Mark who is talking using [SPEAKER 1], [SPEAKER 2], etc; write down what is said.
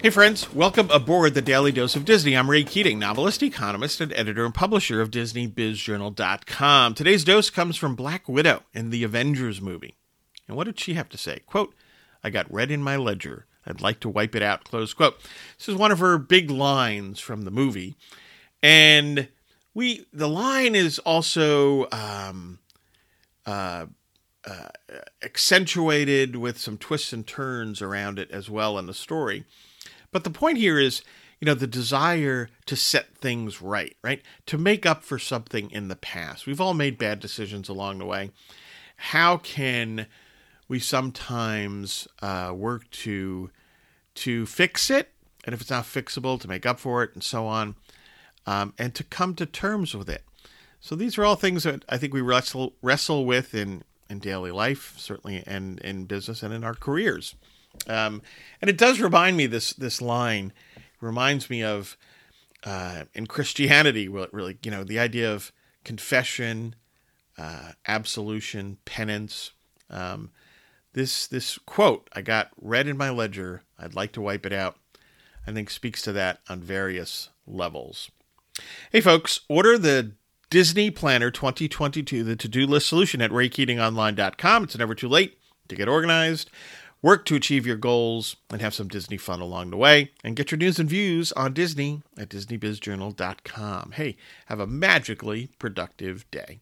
[SPEAKER 1] Hey, friends, welcome aboard the Daily Dose of Disney. I'm Ray Keating, novelist, economist, and editor and publisher of DisneyBizJournal.com. Today's dose comes from Black Widow in the Avengers movie. And what did she have to say? Quote, I got red in my ledger. I'd like to wipe it out. Close quote. This is one of her big lines from the movie. And we, the line is also um, uh, uh, accentuated with some twists and turns around it as well in the story. But the point here is, you know, the desire to set things right, right? To make up for something in the past. We've all made bad decisions along the way. How can we sometimes uh, work to to fix it, and if it's not fixable, to make up for it, and so on, um, and to come to terms with it. So these are all things that I think we wrestle wrestle with in in daily life, certainly, and in business and in our careers. Um, and it does remind me this this line reminds me of uh, in Christianity, really, you know, the idea of confession, uh, absolution, penance. Um, this this quote I got red in my ledger. I'd like to wipe it out. I think speaks to that on various levels. Hey, folks, order the Disney Planner 2022, the to do list solution at raykeatingonline.com. It's never too late to get organized work to achieve your goals, and have some Disney fun along the way. And get your news and views on Disney at DisneyBizJournal.com. Hey, have a magically productive day.